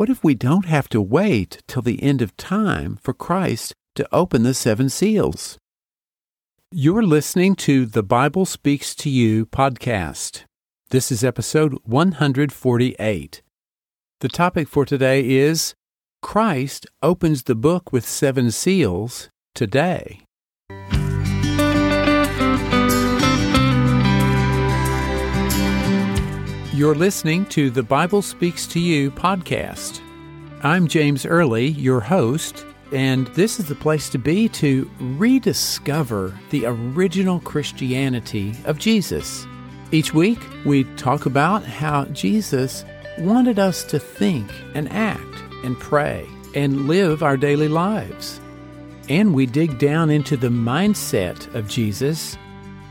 What if we don't have to wait till the end of time for Christ to open the seven seals? You're listening to the Bible Speaks to You podcast. This is episode 148. The topic for today is Christ opens the book with seven seals today. You're listening to the Bible Speaks to You podcast. I'm James Early, your host, and this is the place to be to rediscover the original Christianity of Jesus. Each week, we talk about how Jesus wanted us to think and act and pray and live our daily lives. And we dig down into the mindset of Jesus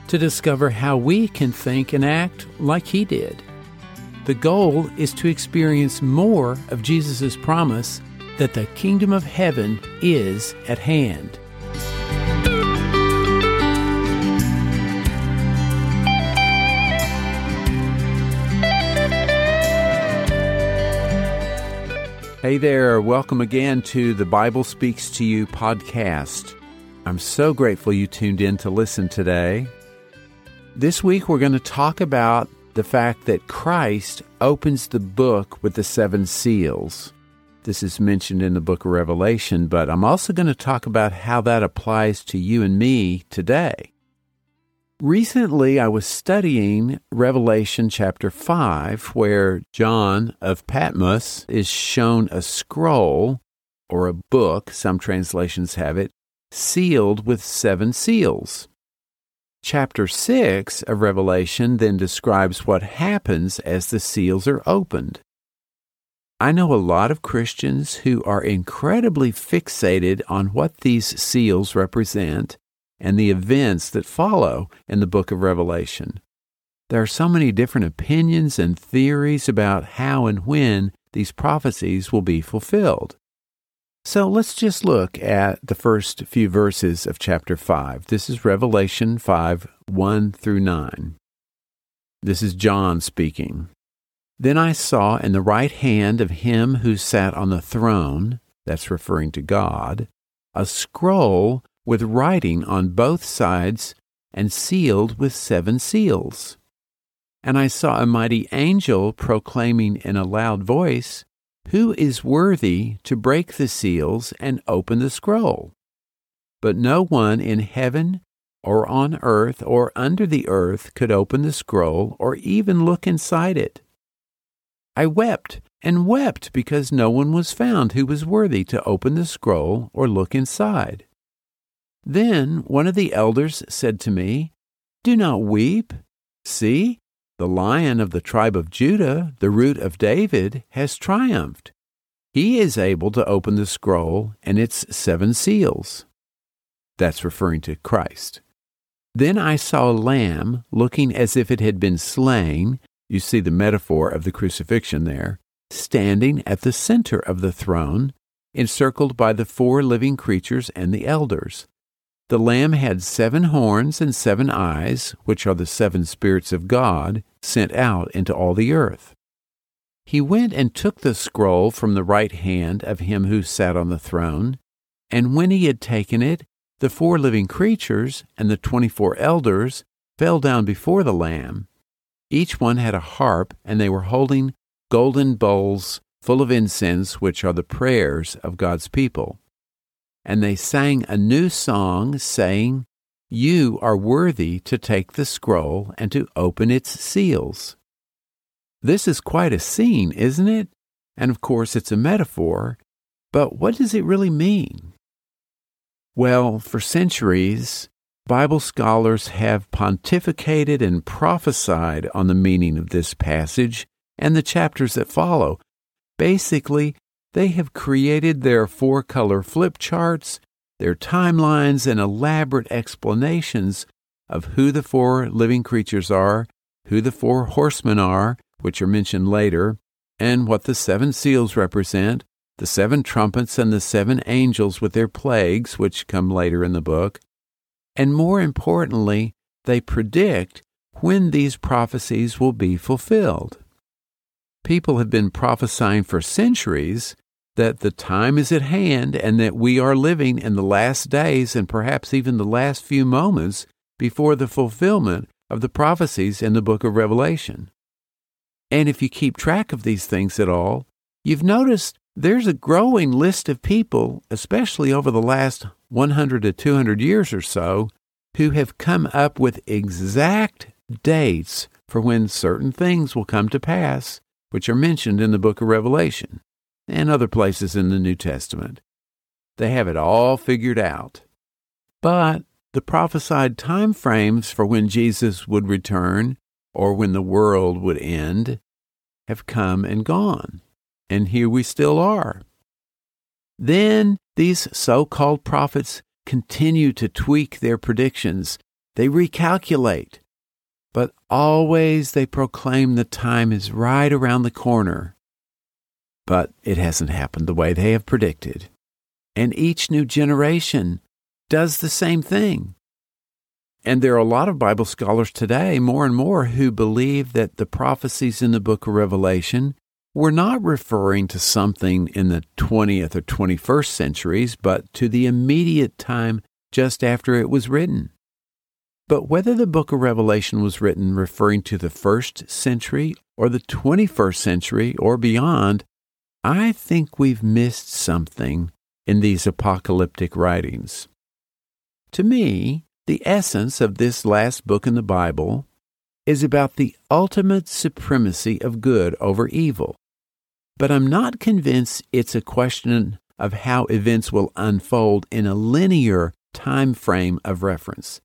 to discover how we can think and act like he did. The goal is to experience more of Jesus' promise that the kingdom of heaven is at hand. Hey there, welcome again to the Bible Speaks to You podcast. I'm so grateful you tuned in to listen today. This week we're going to talk about the fact that Christ opens the book with the seven seals. This is mentioned in the book of Revelation, but I'm also going to talk about how that applies to you and me today. Recently, I was studying Revelation chapter 5, where John of Patmos is shown a scroll or a book, some translations have it, sealed with seven seals. Chapter 6 of Revelation then describes what happens as the seals are opened. I know a lot of Christians who are incredibly fixated on what these seals represent and the events that follow in the book of Revelation. There are so many different opinions and theories about how and when these prophecies will be fulfilled. So let's just look at the first few verses of chapter 5. This is Revelation 5 1 through 9. This is John speaking. Then I saw in the right hand of him who sat on the throne, that's referring to God, a scroll with writing on both sides and sealed with seven seals. And I saw a mighty angel proclaiming in a loud voice, who is worthy to break the seals and open the scroll? But no one in heaven or on earth or under the earth could open the scroll or even look inside it. I wept and wept because no one was found who was worthy to open the scroll or look inside. Then one of the elders said to me, Do not weep. See, the lion of the tribe of Judah, the root of David, has triumphed. He is able to open the scroll and its seven seals. That's referring to Christ. Then I saw a lamb looking as if it had been slain. You see the metaphor of the crucifixion there, standing at the center of the throne, encircled by the four living creatures and the elders. The Lamb had seven horns and seven eyes, which are the seven spirits of God sent out into all the earth. He went and took the scroll from the right hand of him who sat on the throne, and when he had taken it, the four living creatures and the twenty four elders fell down before the Lamb. Each one had a harp, and they were holding golden bowls full of incense, which are the prayers of God's people and they sang a new song, saying, You are worthy to take the scroll and to open its seals. This is quite a scene, isn't it? And of course, it's a metaphor, but what does it really mean? Well, for centuries, Bible scholars have pontificated and prophesied on the meaning of this passage and the chapters that follow. Basically, they have created their four color flip charts, their timelines, and elaborate explanations of who the four living creatures are, who the four horsemen are, which are mentioned later, and what the seven seals represent, the seven trumpets and the seven angels with their plagues, which come later in the book. And more importantly, they predict when these prophecies will be fulfilled. People have been prophesying for centuries that the time is at hand and that we are living in the last days and perhaps even the last few moments before the fulfillment of the prophecies in the book of Revelation. And if you keep track of these things at all, you've noticed there's a growing list of people, especially over the last 100 to 200 years or so, who have come up with exact dates for when certain things will come to pass, which are mentioned in the book of Revelation and other places in the New Testament. They have it all figured out. But the prophesied time frames for when Jesus would return or when the world would end have come and gone. And here we still are. Then these so called prophets continue to tweak their predictions. They recalculate. But always they proclaim the time is right around the corner. But it hasn't happened the way they have predicted. And each new generation does the same thing. And there are a lot of Bible scholars today, more and more, who believe that the prophecies in the book of Revelation were not referring to something in the 20th or 21st centuries, but to the immediate time just after it was written. But whether the book of Revelation was written referring to the first century or the 21st century or beyond, I think we've missed something in these apocalyptic writings. To me, the essence of this last book in the Bible is about the ultimate supremacy of good over evil. But I'm not convinced it's a question of how events will unfold in a linear time frame of reference.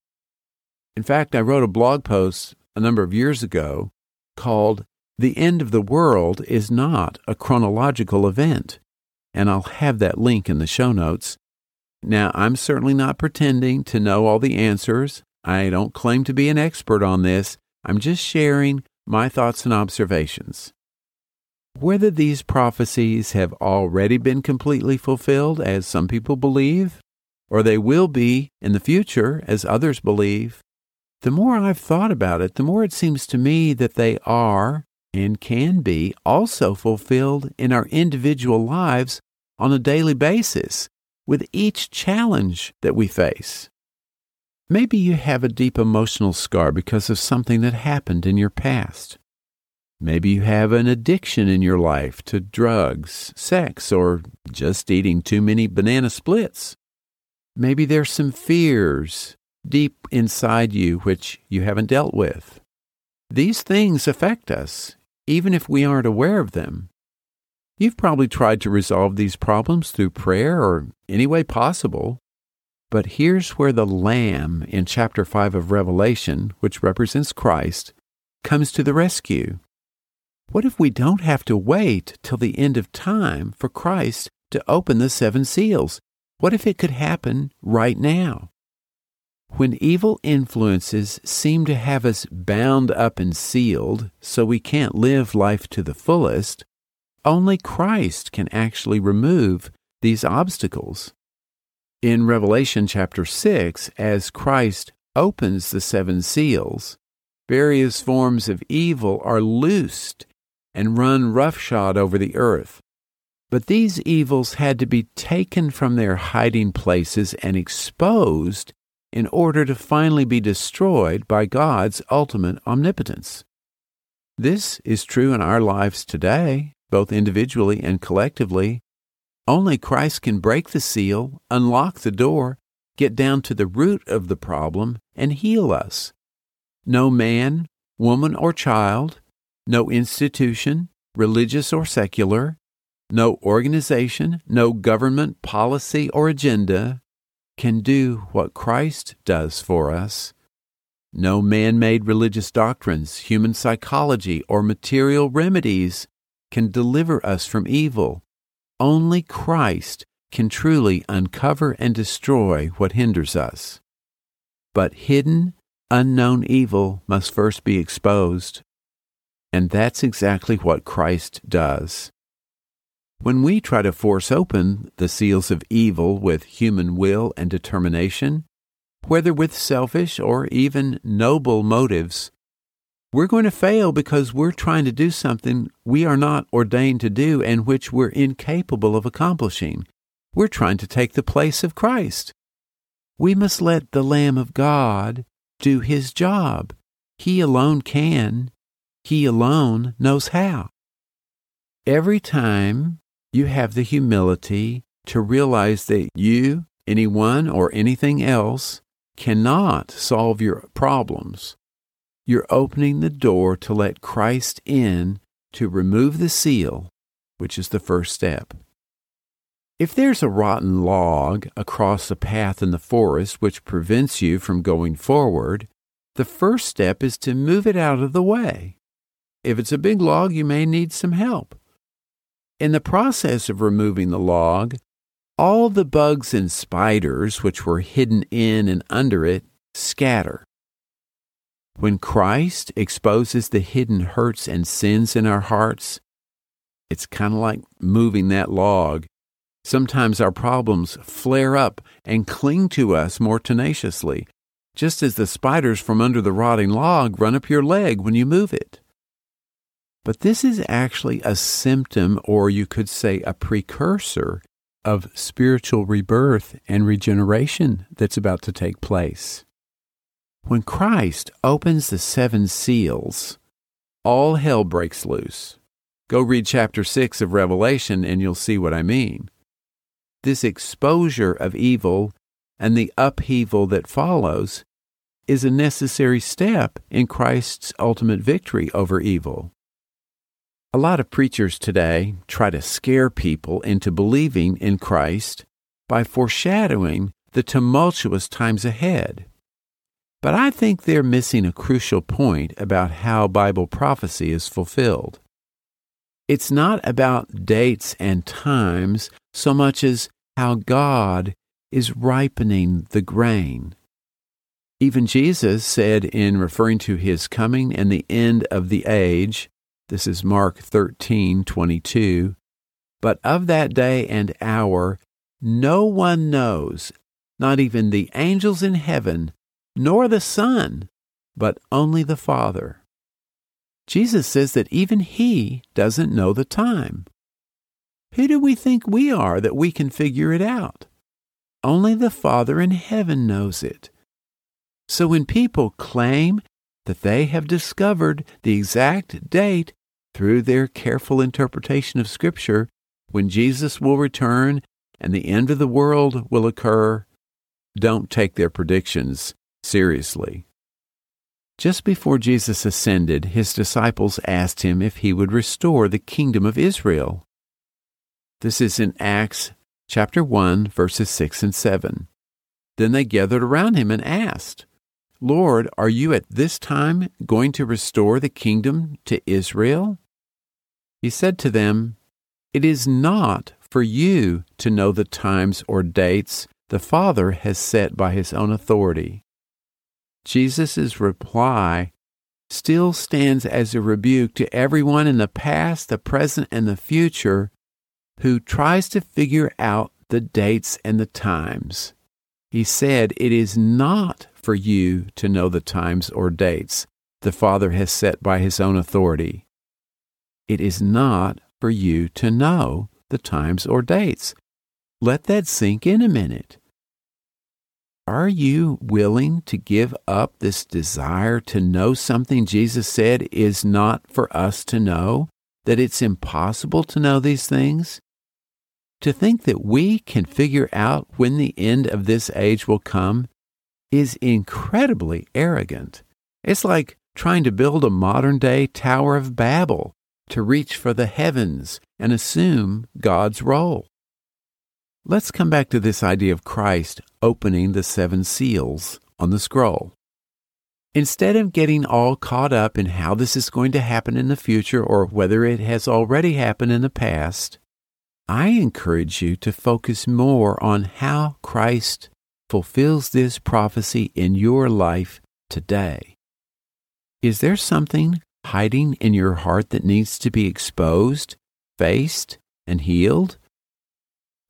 In fact, I wrote a blog post a number of years ago called The End of the World is Not a Chronological Event, and I'll have that link in the show notes. Now, I'm certainly not pretending to know all the answers. I don't claim to be an expert on this. I'm just sharing my thoughts and observations. Whether these prophecies have already been completely fulfilled, as some people believe, or they will be in the future, as others believe, the more I've thought about it, the more it seems to me that they are and can be also fulfilled in our individual lives on a daily basis with each challenge that we face. Maybe you have a deep emotional scar because of something that happened in your past. Maybe you have an addiction in your life to drugs, sex, or just eating too many banana splits. Maybe there's some fears deep inside you which you haven't dealt with. These things affect us, even if we aren't aware of them. You've probably tried to resolve these problems through prayer or any way possible. But here's where the Lamb in chapter 5 of Revelation, which represents Christ, comes to the rescue. What if we don't have to wait till the end of time for Christ to open the seven seals? What if it could happen right now? When evil influences seem to have us bound up and sealed so we can't live life to the fullest, only Christ can actually remove these obstacles. In Revelation chapter 6, as Christ opens the seven seals, various forms of evil are loosed and run roughshod over the earth. But these evils had to be taken from their hiding places and exposed in order to finally be destroyed by God's ultimate omnipotence. This is true in our lives today both individually and collectively. Only Christ can break the seal, unlock the door, get down to the root of the problem, and heal us. No man, woman, or child, no institution, religious or secular, no organization, no government policy or agenda can do what Christ does for us. No man made religious doctrines, human psychology, or material remedies can deliver us from evil. Only Christ can truly uncover and destroy what hinders us. But hidden, unknown evil must first be exposed. And that's exactly what Christ does. When we try to force open the seals of evil with human will and determination, whether with selfish or even noble motives, we're going to fail because we're trying to do something we are not ordained to do and which we're incapable of accomplishing. We're trying to take the place of Christ. We must let the Lamb of God do his job. He alone can. He alone knows how. Every time you have the humility to realize that you, anyone, or anything else cannot solve your problems, you're opening the door to let Christ in to remove the seal, which is the first step. If there's a rotten log across a path in the forest which prevents you from going forward, the first step is to move it out of the way. If it's a big log, you may need some help. In the process of removing the log, all the bugs and spiders which were hidden in and under it scatter. When Christ exposes the hidden hurts and sins in our hearts, it's kind of like moving that log. Sometimes our problems flare up and cling to us more tenaciously, just as the spiders from under the rotting log run up your leg when you move it. But this is actually a symptom, or you could say a precursor, of spiritual rebirth and regeneration that's about to take place. When Christ opens the seven seals, all hell breaks loose. Go read chapter 6 of Revelation and you'll see what I mean. This exposure of evil and the upheaval that follows is a necessary step in Christ's ultimate victory over evil. A lot of preachers today try to scare people into believing in Christ by foreshadowing the tumultuous times ahead. But I think they're missing a crucial point about how Bible prophecy is fulfilled. It's not about dates and times so much as how God is ripening the grain. Even Jesus said in referring to his coming and the end of the age, this is Mark 13:22, but of that day and hour no one knows, not even the angels in heaven, nor the Son, but only the Father. Jesus says that even he doesn't know the time. Who do we think we are that we can figure it out? Only the Father in heaven knows it. So when people claim that they have discovered the exact date through their careful interpretation of Scripture when Jesus will return and the end of the world will occur, don't take their predictions seriously. Just before Jesus ascended, his disciples asked him if he would restore the kingdom of Israel. This is in Acts chapter 1, verses 6 and 7. Then they gathered around him and asked, Lord, are you at this time going to restore the kingdom to Israel? He said to them, It is not for you to know the times or dates the Father has set by his own authority. Jesus' reply still stands as a rebuke to everyone in the past, the present, and the future who tries to figure out the dates and the times. He said, It is not for you to know the times or dates the Father has set by His own authority. It is not for you to know the times or dates. Let that sink in a minute. Are you willing to give up this desire to know something Jesus said is not for us to know? That it's impossible to know these things? To think that we can figure out when the end of this age will come is incredibly arrogant. It's like trying to build a modern day Tower of Babel to reach for the heavens and assume God's role. Let's come back to this idea of Christ opening the seven seals on the scroll. Instead of getting all caught up in how this is going to happen in the future or whether it has already happened in the past, I encourage you to focus more on how Christ fulfills this prophecy in your life today. Is there something hiding in your heart that needs to be exposed, faced, and healed?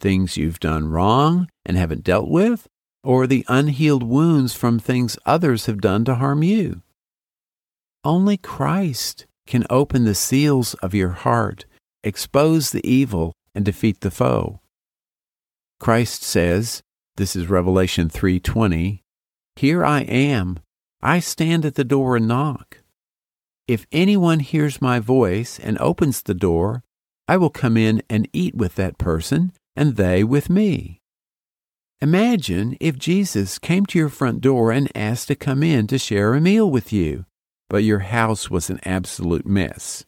Things you've done wrong and haven't dealt with, or the unhealed wounds from things others have done to harm you? Only Christ can open the seals of your heart, expose the evil, and defeat the foe. Christ says, this is Revelation 3:20, "Here I am. I stand at the door and knock. If anyone hears my voice and opens the door, I will come in and eat with that person, and they with me." Imagine if Jesus came to your front door and asked to come in to share a meal with you, but your house was an absolute mess.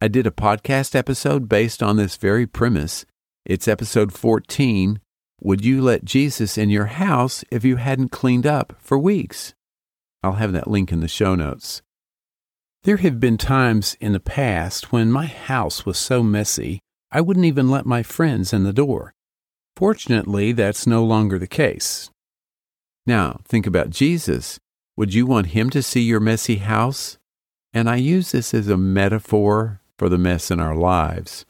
I did a podcast episode based on this very premise. It's episode 14 Would you let Jesus in your house if you hadn't cleaned up for weeks? I'll have that link in the show notes. There have been times in the past when my house was so messy, I wouldn't even let my friends in the door. Fortunately, that's no longer the case. Now, think about Jesus. Would you want him to see your messy house? And I use this as a metaphor for the mess in our lives.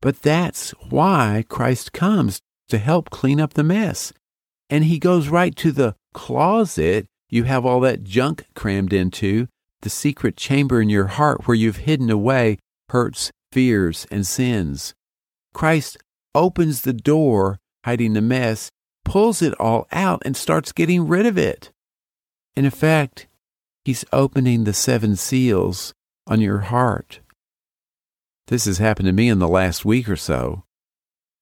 But that's why Christ comes to help clean up the mess. And he goes right to the closet you have all that junk crammed into, the secret chamber in your heart where you've hidden away hurts, fears, and sins. Christ opens the door, hiding the mess, pulls it all out, and starts getting rid of it. in effect, he's opening the seven seals on your heart. This has happened to me in the last week or so.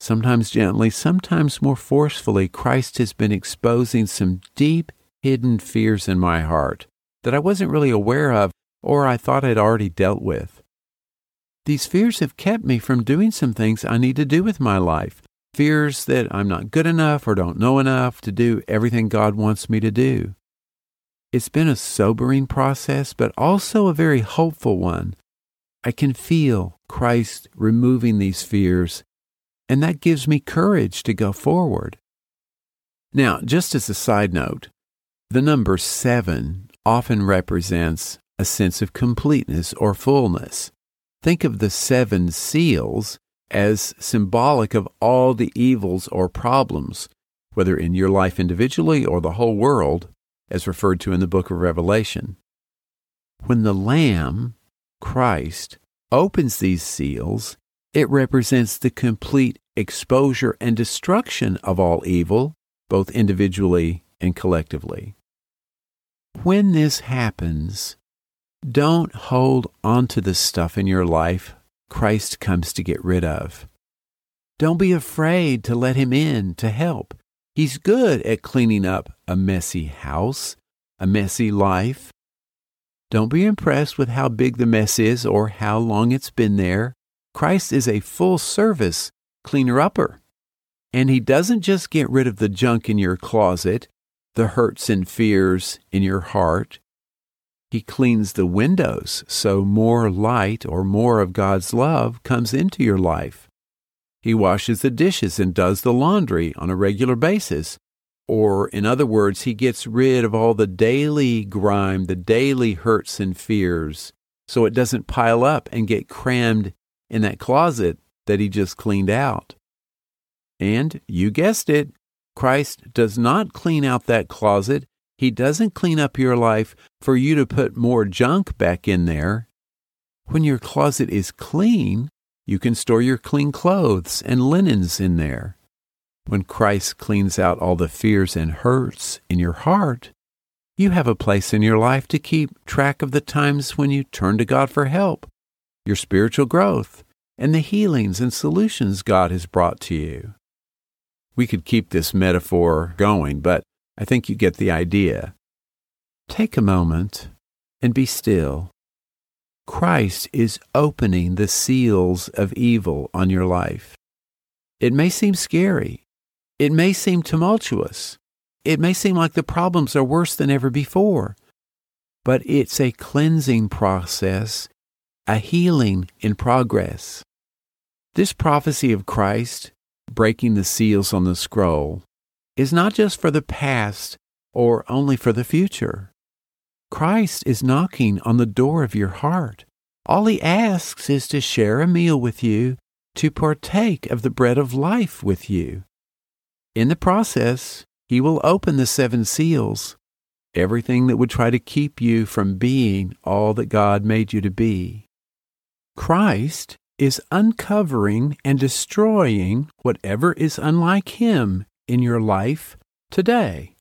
Sometimes gently, sometimes more forcefully, Christ has been exposing some deep hidden fears in my heart that I wasn't really aware of or I thought I'd already dealt with. These fears have kept me from doing some things I need to do with my life. Fears that I'm not good enough or don't know enough to do everything God wants me to do. It's been a sobering process, but also a very hopeful one. I can feel Christ removing these fears, and that gives me courage to go forward. Now, just as a side note, the number seven often represents a sense of completeness or fullness. Think of the seven seals as symbolic of all the evils or problems, whether in your life individually or the whole world, as referred to in the book of Revelation. When the Lamb, Christ, opens these seals, it represents the complete exposure and destruction of all evil, both individually and collectively. When this happens, don't hold onto the stuff in your life Christ comes to get rid of. Don't be afraid to let him in to help. He's good at cleaning up a messy house, a messy life. Don't be impressed with how big the mess is or how long it's been there. Christ is a full service cleaner upper. And he doesn't just get rid of the junk in your closet, the hurts and fears in your heart. He cleans the windows so more light or more of God's love comes into your life. He washes the dishes and does the laundry on a regular basis. Or, in other words, he gets rid of all the daily grime, the daily hurts and fears, so it doesn't pile up and get crammed in that closet that he just cleaned out. And you guessed it, Christ does not clean out that closet. He doesn't clean up your life for you to put more junk back in there. When your closet is clean, you can store your clean clothes and linens in there. When Christ cleans out all the fears and hurts in your heart, you have a place in your life to keep track of the times when you turn to God for help, your spiritual growth, and the healings and solutions God has brought to you. We could keep this metaphor going, but I think you get the idea. Take a moment and be still. Christ is opening the seals of evil on your life. It may seem scary. It may seem tumultuous. It may seem like the problems are worse than ever before. But it's a cleansing process, a healing in progress. This prophecy of Christ breaking the seals on the scroll is not just for the past or only for the future. Christ is knocking on the door of your heart. All he asks is to share a meal with you, to partake of the bread of life with you. In the process, he will open the seven seals, everything that would try to keep you from being all that God made you to be. Christ is uncovering and destroying whatever is unlike Him in your life today,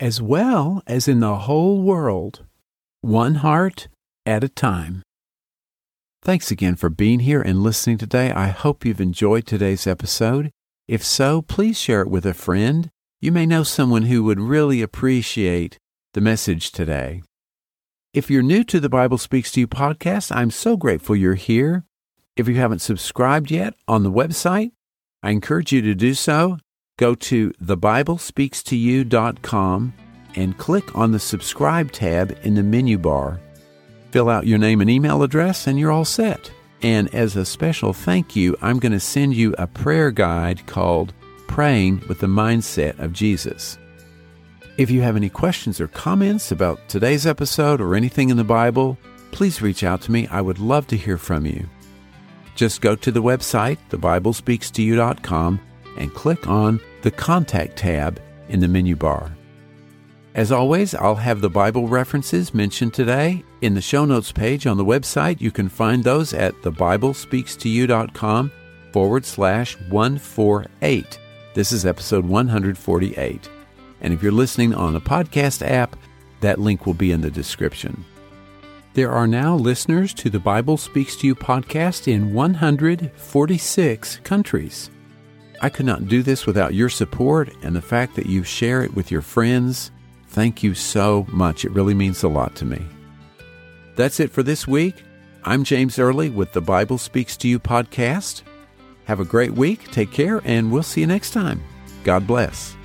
as well as in the whole world, one heart at a time. Thanks again for being here and listening today. I hope you've enjoyed today's episode. If so, please share it with a friend. You may know someone who would really appreciate the message today. If you're new to the Bible Speaks to You podcast, I'm so grateful you're here. If you haven't subscribed yet on the website, I encourage you to do so. Go to thebiblespeakstoyou.com and click on the subscribe tab in the menu bar. Fill out your name and email address, and you're all set. And as a special thank you, I'm going to send you a prayer guide called Praying with the Mindset of Jesus. If you have any questions or comments about today's episode or anything in the Bible, please reach out to me. I would love to hear from you. Just go to the website, thebiblespeakstoyou.com, and click on the Contact tab in the menu bar. As always, I'll have the Bible references mentioned today in the show notes page on the website. You can find those at thebiblespeakstoyou.com forward slash 148. This is episode 148. And if you're listening on a podcast app, that link will be in the description. There are now listeners to the Bible Speaks to You podcast in 146 countries. I could not do this without your support and the fact that you share it with your friends. Thank you so much. It really means a lot to me. That's it for this week. I'm James Early with the Bible Speaks to You podcast. Have a great week. Take care, and we'll see you next time. God bless.